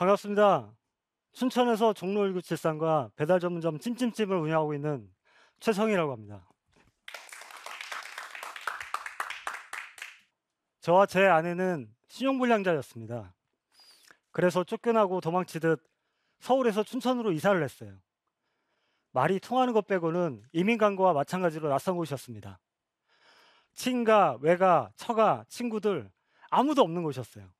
반갑습니다. 춘천에서 종로 1973과 배달 전문점 찜찜찜을 운영하고 있는 최성이라고 합니다. 저와 제 아내는 신용불량자였습니다. 그래서 쫓겨나고 도망치듯 서울에서 춘천으로 이사를 했어요. 말이 통하는 것 빼고는 이민 간 거와 마찬가지로 낯선 곳이었습니다. 친가, 외가, 처가, 친구들 아무도 없는 곳이었어요.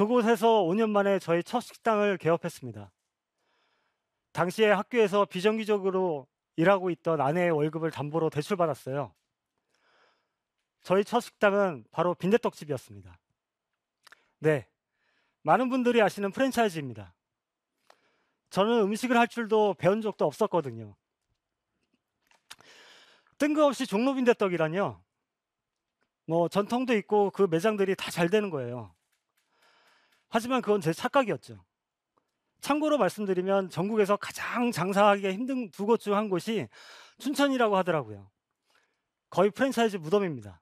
그곳에서 5년 만에 저희 첫 식당을 개업했습니다. 당시에 학교에서 비정규직으로 일하고 있던 아내의 월급을 담보로 대출받았어요. 저희 첫 식당은 바로 빈대떡집이었습니다. 네. 많은 분들이 아시는 프랜차이즈입니다. 저는 음식을 할 줄도 배운 적도 없었거든요. 뜬금없이 종로 빈대떡이라뇨. 뭐 전통도 있고 그 매장들이 다 잘 되는 거예요. 하지만 그건 제 착각이었죠. 참고로 말씀드리면 전국에서 가장 장사하기가 힘든 두 곳 중 한 곳이 춘천이라고 하더라고요. 거의 프랜차이즈 무덤입니다.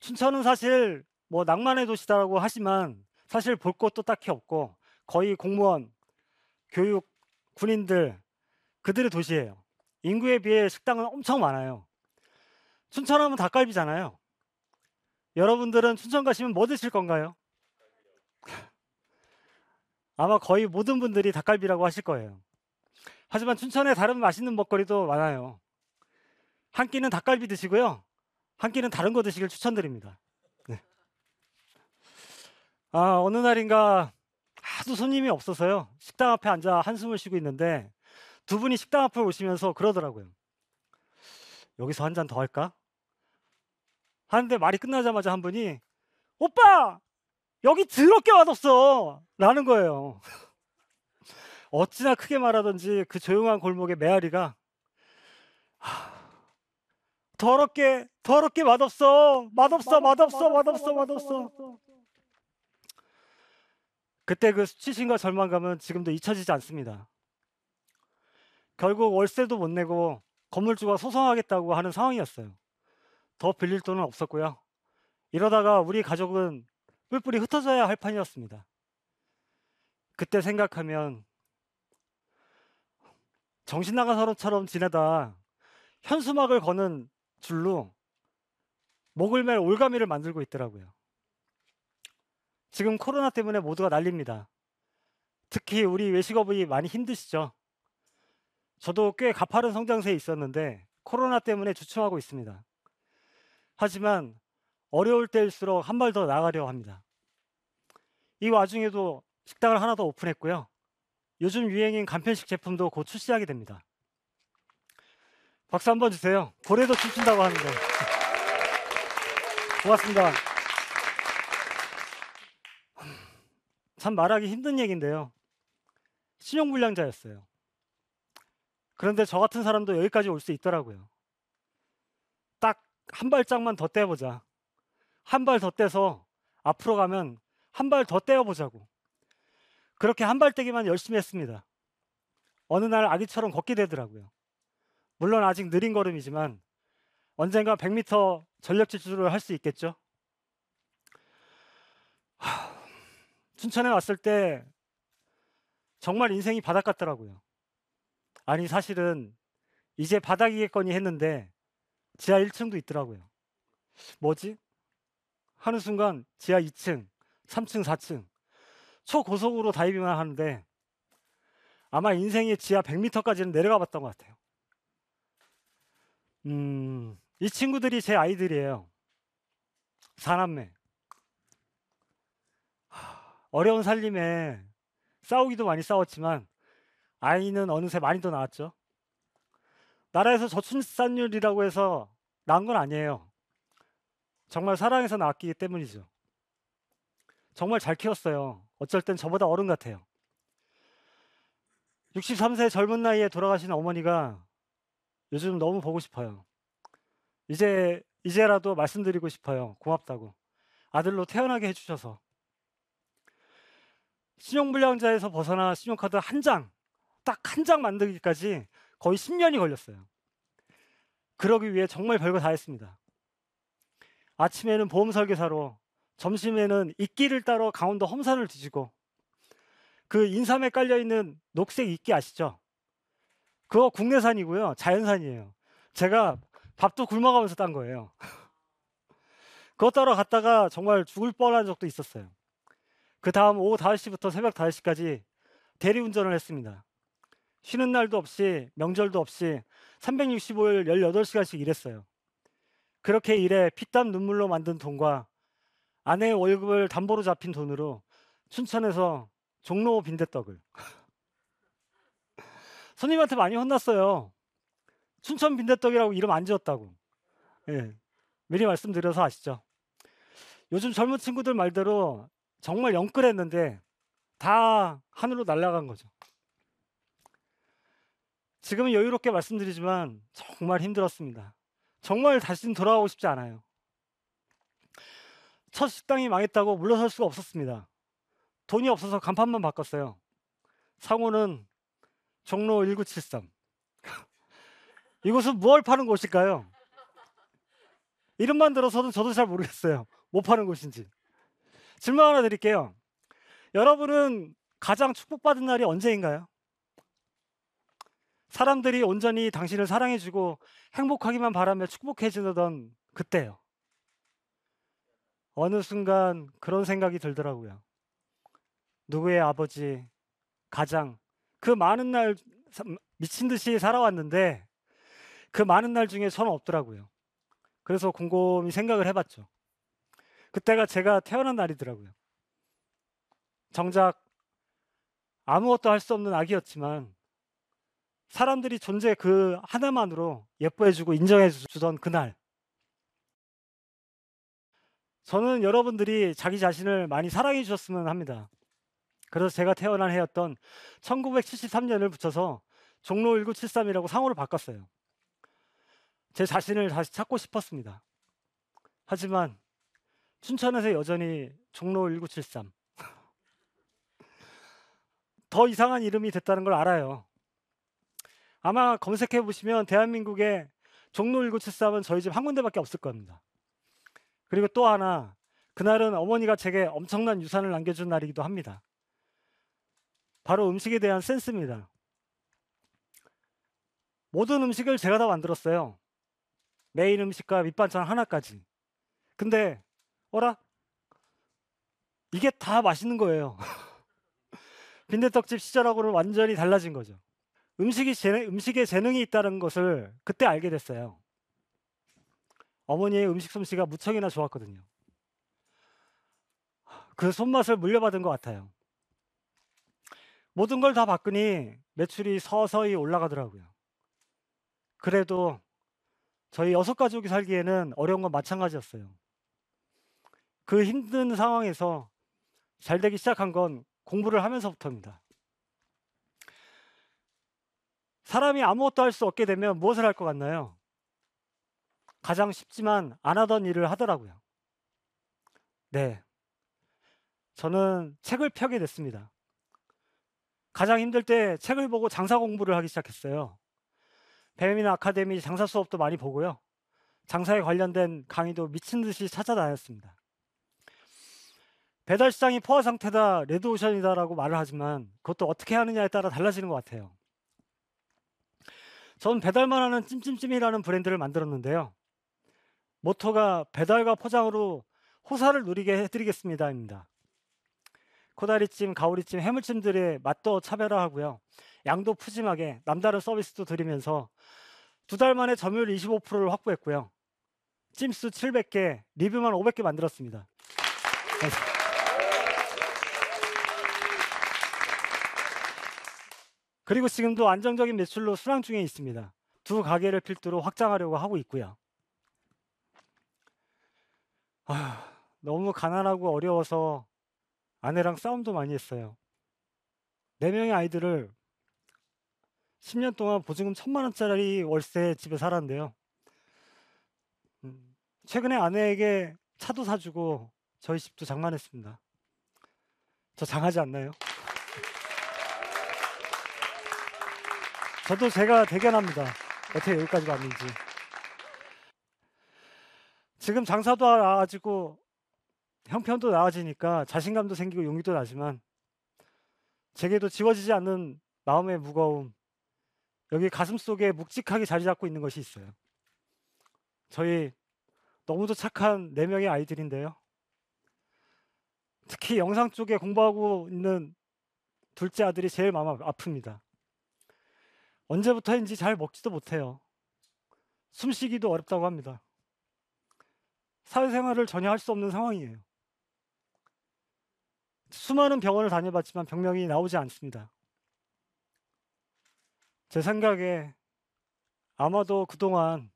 춘천은 사실 뭐 낭만의 도시다라고 하지만 사실 볼 것도 딱히 없고 거의 공무원, 교육, 군인들 그들의 도시예요. 인구에 비해 식당은 엄청 많아요. 춘천하면 닭갈비잖아요. 여러분들은 춘천 가시면 뭐 드실 건가요? 아마 거의 모든 분들이 닭갈비라고 하실 거예요. 하지만 춘천에 다른 맛있는 먹거리도 많아요. 한 끼는 닭갈비 드시고요. 한 끼는 다른 거 드시길 추천드립니다. 네. 아, 어느 날인가 하도 손님이 없어서요. 식당 앞에 앉아 한숨을 쉬고 있는데 두 분이 식당 앞에 오시면서 그러더라고요. 여기서 한 잔 더 할까? 하는데 말이 끝나자마자 한 분이 오빠! 여기 더럽게 맛없어! 라는 거예요. 어찌나 크게 말하던지 그 조용한 골목의 메아리가 하, 더럽게 더럽게 맛없어 맛없어 맛없어 맛없어 맛없어 그때 그 수치심과 절망감은 지금도 잊혀지지 않습니다. 결국 월세도 못 내고 건물주가 소송하겠다고 하는 상황이었어요. 더 빌릴 돈은 없었고요. 이러다가 우리 가족은 뿔뿔이 흩어져야 할 판이었습니다. 그때 생각하면 정신 나간 사람처럼 지내다 현수막을 거는 줄로 목을 맬 올가미를 만들고 있더라고요. 지금 코로나 때문에 모두가 난립니다. 특히 우리 외식업이 많이 힘드시죠? 저도 꽤 가파른 성장세에 있었는데 코로나 때문에 주춤하고 있습니다. 하지만 어려울 때일수록 한 발 더 나가려 합니다. 이 와중에도 식당을 하나 더 오픈했고요. 요즘 유행인 간편식 제품도 곧 출시하게 됩니다. 박수 한번 주세요. 고래도 춤춘다고 하는데. 고맙습니다. 참 말하기 힘든 얘기인데요. 신용불량자였어요. 그런데 저 같은 사람도 여기까지 올 수 있더라고요. 딱 한 발짝만 더 떼보자. 한 발 더 떼서 앞으로 가면 한 발 더 떼어보자고. 그렇게 한 발 떼기만 열심히 했습니다. 어느 날 아기처럼 걷게 되더라고요. 물론 아직 느린 걸음이지만 언젠가 100m 전력 질주를 할 수 있겠죠. 하, 춘천에 왔을 때 정말 인생이 바닥 같더라고요. 아니 사실은 이제 바닥이겠거니 했는데 지하 1층도 있더라고요. 뭐지? 하는 순간 지하 2층, 3층, 4층 초고속으로 다이빙을 하는데 아마 인생의 지하 100m까지는 내려가 봤던 것 같아요. 음, 이 친구들이 제 아이들이에요. 사남매. 어려운 살림에 싸우기도 많이 싸웠지만 아이는 어느새 많이 더 나왔죠. 나라에서 저출산율이라고 해서 나은 건 아니에요. 정말 사랑해서 낳았기 때문이죠. 정말 잘 키웠어요. 어쩔 땐 저보다 어른 같아요. 63세 젊은 나이에 돌아가신 어머니가 요즘 너무 보고 싶어요. 이제 이제라도 말씀드리고 싶어요. 고맙다고. 아들로 태어나게 해주셔서. 신용불량자에서 벗어나 신용카드 한 장, 딱 한 장 만들기까지 거의 10년이 걸렸어요. 그러기 위해 정말 별거 다 했습니다. 아침에는 보험 설계사로, 점심에는 이끼를 따러 강원도 험산을 뒤지고 그 인삼에 깔려 있는 녹색 이끼 아시죠? 그거 국내산이고요. 자연산이에요. 제가 밥도 굶어가면서 딴 거예요. 그거 따러 갔다가 정말 죽을 뻔한 적도 있었어요. 그 다음 오후 5시부터 새벽 5시까지 대리운전을 했습니다. 쉬는 날도 없이 명절도 없이 365일 18시간씩 일했어요. 그렇게 일해 피땀 눈물로 만든 돈과 아내의 월급을 담보로 잡힌 돈으로 춘천에서 종로 빈대떡을 손님한테 많이 혼났어요. 춘천 빈대떡이라고 이름 안 지었다고. 예. 미리 말씀드려서 아시죠? 요즘 젊은 친구들 말대로 정말 영끌했는데 다 하늘로 날아간 거죠. 지금은 여유롭게 말씀드리지만 정말 힘들었습니다. 정말 다시는 돌아가고 싶지 않아요. 첫 식당이 망했다고 물러설 수가 없었습니다. 돈이 없어서 간판만 바꿨어요. 상호는 종로 1973. 이곳은 무얼 파는 곳일까요? 이름만 들어서도 저도 잘 모르겠어요. 뭐 파는 곳인지. 질문 하나 드릴게요. 여러분은 가장 축복받은 날이 언제인가요? 사람들이 온전히 당신을 사랑해주고 행복하기만 바라며 축복해주던 그때요. 어느 순간 그런 생각이 들더라고요. 누구의 아버지, 가장, 그 많은 날 미친 듯이 살아왔는데 그 많은 날 중에 저는 없더라고요. 그래서 곰곰이 생각을 해봤죠. 그때가 제가 태어난 날이더라고요. 정작 아무것도 할 수 없는 아기였지만 사람들이 존재 그 하나만으로 예뻐해주고 인정해주던 그날. 저는 여러분들이 자기 자신을 많이 사랑해 주셨으면 합니다. 그래서 제가 태어난 해였던 1973년을 붙여서 종로 1973이라고 상호를 바꿨어요. 제 자신을 다시 찾고 싶었습니다. 하지만 춘천에서 여전히 종로 1973. 더 이상한 이름이 됐다는 걸 알아요. 아마 검색해 보시면 대한민국에 종로 1973은 저희 집 한 군데밖에 없을 겁니다. 그리고 또 하나 그날은 어머니가 제게 엄청난 유산을 남겨준 날이기도 합니다. 바로 음식에 대한 센스입니다. 모든 음식을 제가 다 만들었어요. 메인 음식과 밑반찬 하나까지. 근데 어라? 이게 다 맛있는 거예요. 빈대떡집 시절하고는 완전히 달라진 거죠. 음식이 재능, 음식에 재능이 있다는 것을 그때 알게 됐어요. 어머니의 음식 솜씨가 무척이나 좋았거든요. 그 손맛을 물려받은 것 같아요. 모든 걸 다 바꾸니 매출이 서서히 올라가더라고요. 그래도 저희 여섯 가족이 살기에는 어려운 건 마찬가지였어요. 그 힘든 상황에서 잘 되기 시작한 건 공부를 하면서부터입니다. 사람이 아무것도 할 수 없게 되면 무엇을 할 것 같나요? 가장 쉽지만 안 하던 일을 하더라고요. 네. 저는 책을 펴게 됐습니다. 가장 힘들 때 책을 보고 장사 공부를 하기 시작했어요. 배미나 아카데미 장사 수업도 많이 보고요. 장사에 관련된 강의도 미친 듯이 찾아다녔습니다. 배달 시장이 포화 상태다, 레드오션이다라고 말을 하지만 그것도 어떻게 하느냐에 따라 달라지는 것 같아요. 전 배달만 하는 찜찜찜이라는 브랜드를 만들었는데요. 모토가 배달과 포장으로 호사를 누리게 해드리겠습니다입니다. 코다리찜, 가오리찜, 해물찜들의 맛도 차별화하고요. 양도 푸짐하게 남다른 서비스도 드리면서 두 달 만에 점유율 25%를 확보했고요. 찜수 700개, 리뷰만 500개 만들었습니다. 그리고 지금도 안정적인 매출로 순항 중에 있습니다. 두 가게를 필두로 확장하려고 하고 있고요. 아, 너무 가난하고 어려워서 아내랑 싸움도 많이 했어요. 네 명의 아이들을 10년 동안 보증금 천만 원짜리 월세 집에 살았는데요. 음, 최근에 아내에게 차도 사주고 저희 집도 장만했습니다. 저 장하지 않나요? 저도 제가 대견합니다. 어떻게 여기까지 왔는지. 지금 장사도 아직고 형편도 나아지니까 자신감도 생기고 용기도 나지만 제게도 지워지지 않는 마음의 무거움, 여기 가슴 속에 묵직하게 자리 잡고 있는 것이 있어요. 저희 너무도 착한 네 명의 아이들인데요. 특히 영상 쪽에 공부하고 있는 둘째 아들이 제일 마음 아- 아픕니다. 언제부터인지 잘 먹지도 못해요. 숨쉬기도 어렵다고 합니다. 사회생활을 전혀 할 수 없는 상황이에요. 수많은 병원을 다녀봤지만 병명이 나오지 않습니다. 제 생각에 아마도 그동안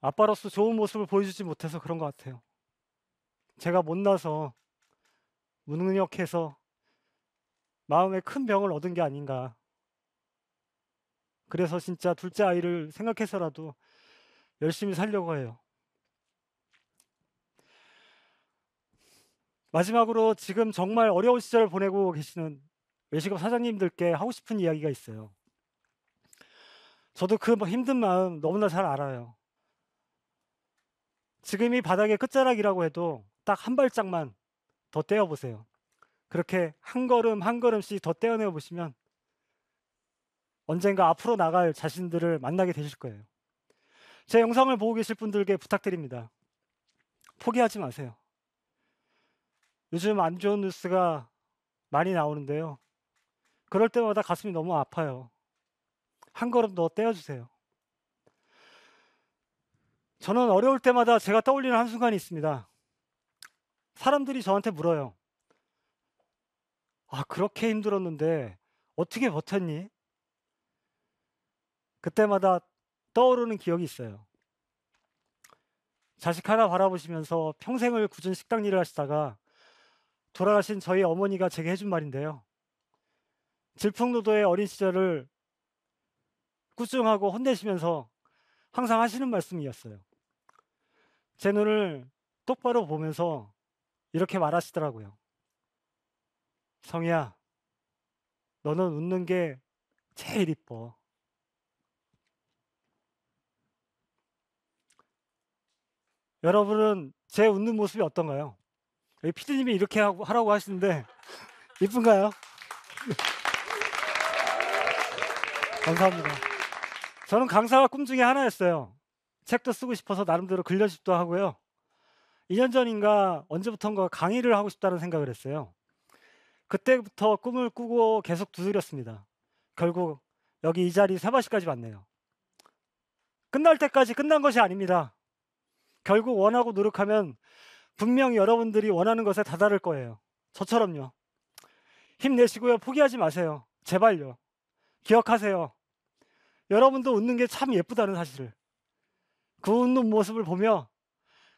아빠로서 좋은 모습을 보여주지 못해서 그런 것 같아요. 제가 못나서 무능력해서 마음에 큰 병을 얻은 게 아닌가. 그래서 진짜 둘째 아이를 생각해서라도 열심히 살려고 해요. 마지막으로 지금 정말 어려운 시절을 보내고 계시는 외식업 사장님들께 하고 싶은 이야기가 있어요. 저도 그 힘든 마음 너무나 잘 알아요. 지금이 바닥의 끝자락이라고 해도 딱 한 발짝만 더 떼어보세요. 그렇게 한 걸음 한 걸음씩 더 떼어내어 보시면 언젠가 앞으로 나갈 자신들을 만나게 되실 거예요. 제 영상을 보고 계실 분들께 부탁드립니다. 포기하지 마세요. 요즘 안 좋은 뉴스가 많이 나오는데요. 그럴 때마다 가슴이 너무 아파요. 한 걸음 더 떼어주세요. 저는 어려울 때마다 제가 떠올리는 한순간이 있습니다. 사람들이 저한테 물어요. 아, 그렇게 힘들었는데 어떻게 버텼니? 그때마다 떠오르는 기억이 있어요. 자식 하나 바라보시면서 평생을 굳은 식당 일을 하시다가 돌아가신 저희 어머니가 제게 해준 말인데요. 질풍노도의 어린 시절을 꾸중하고 혼내시면서 항상 하시는 말씀이었어요. 제 눈을 똑바로 보면서 이렇게 말하시더라고요. 성희야, 너는 웃는 게 제일 이뻐. 여러분은 제 웃는 모습이 어떤가요? 피디님이 이렇게 하라고 하시는데 이쁜가요? 감사합니다. 저는 강사가 꿈 중에 하나였어요. 책도 쓰고 싶어서 나름대로 글려집도 하고요. 2년 전인가 언제부턴가 강의를 하고 싶다는 생각을 했어요. 그때부터 꿈을 꾸고 계속 두드렸습니다. 결국 여기 이 자리 세바시까지 왔네요. 끝날 때까지 끝난 것이 아닙니다. 결국 원하고 노력하면 분명히 여러분들이 원하는 것에 다다를 거예요. 저처럼요. 힘내시고요. 포기하지 마세요. 제발요. 기억하세요. 여러분도 웃는 게 참 예쁘다는 사실을. 그 웃는 모습을 보며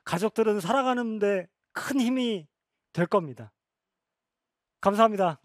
가족들은 살아가는데 큰 힘이 될 겁니다. 감사합니다.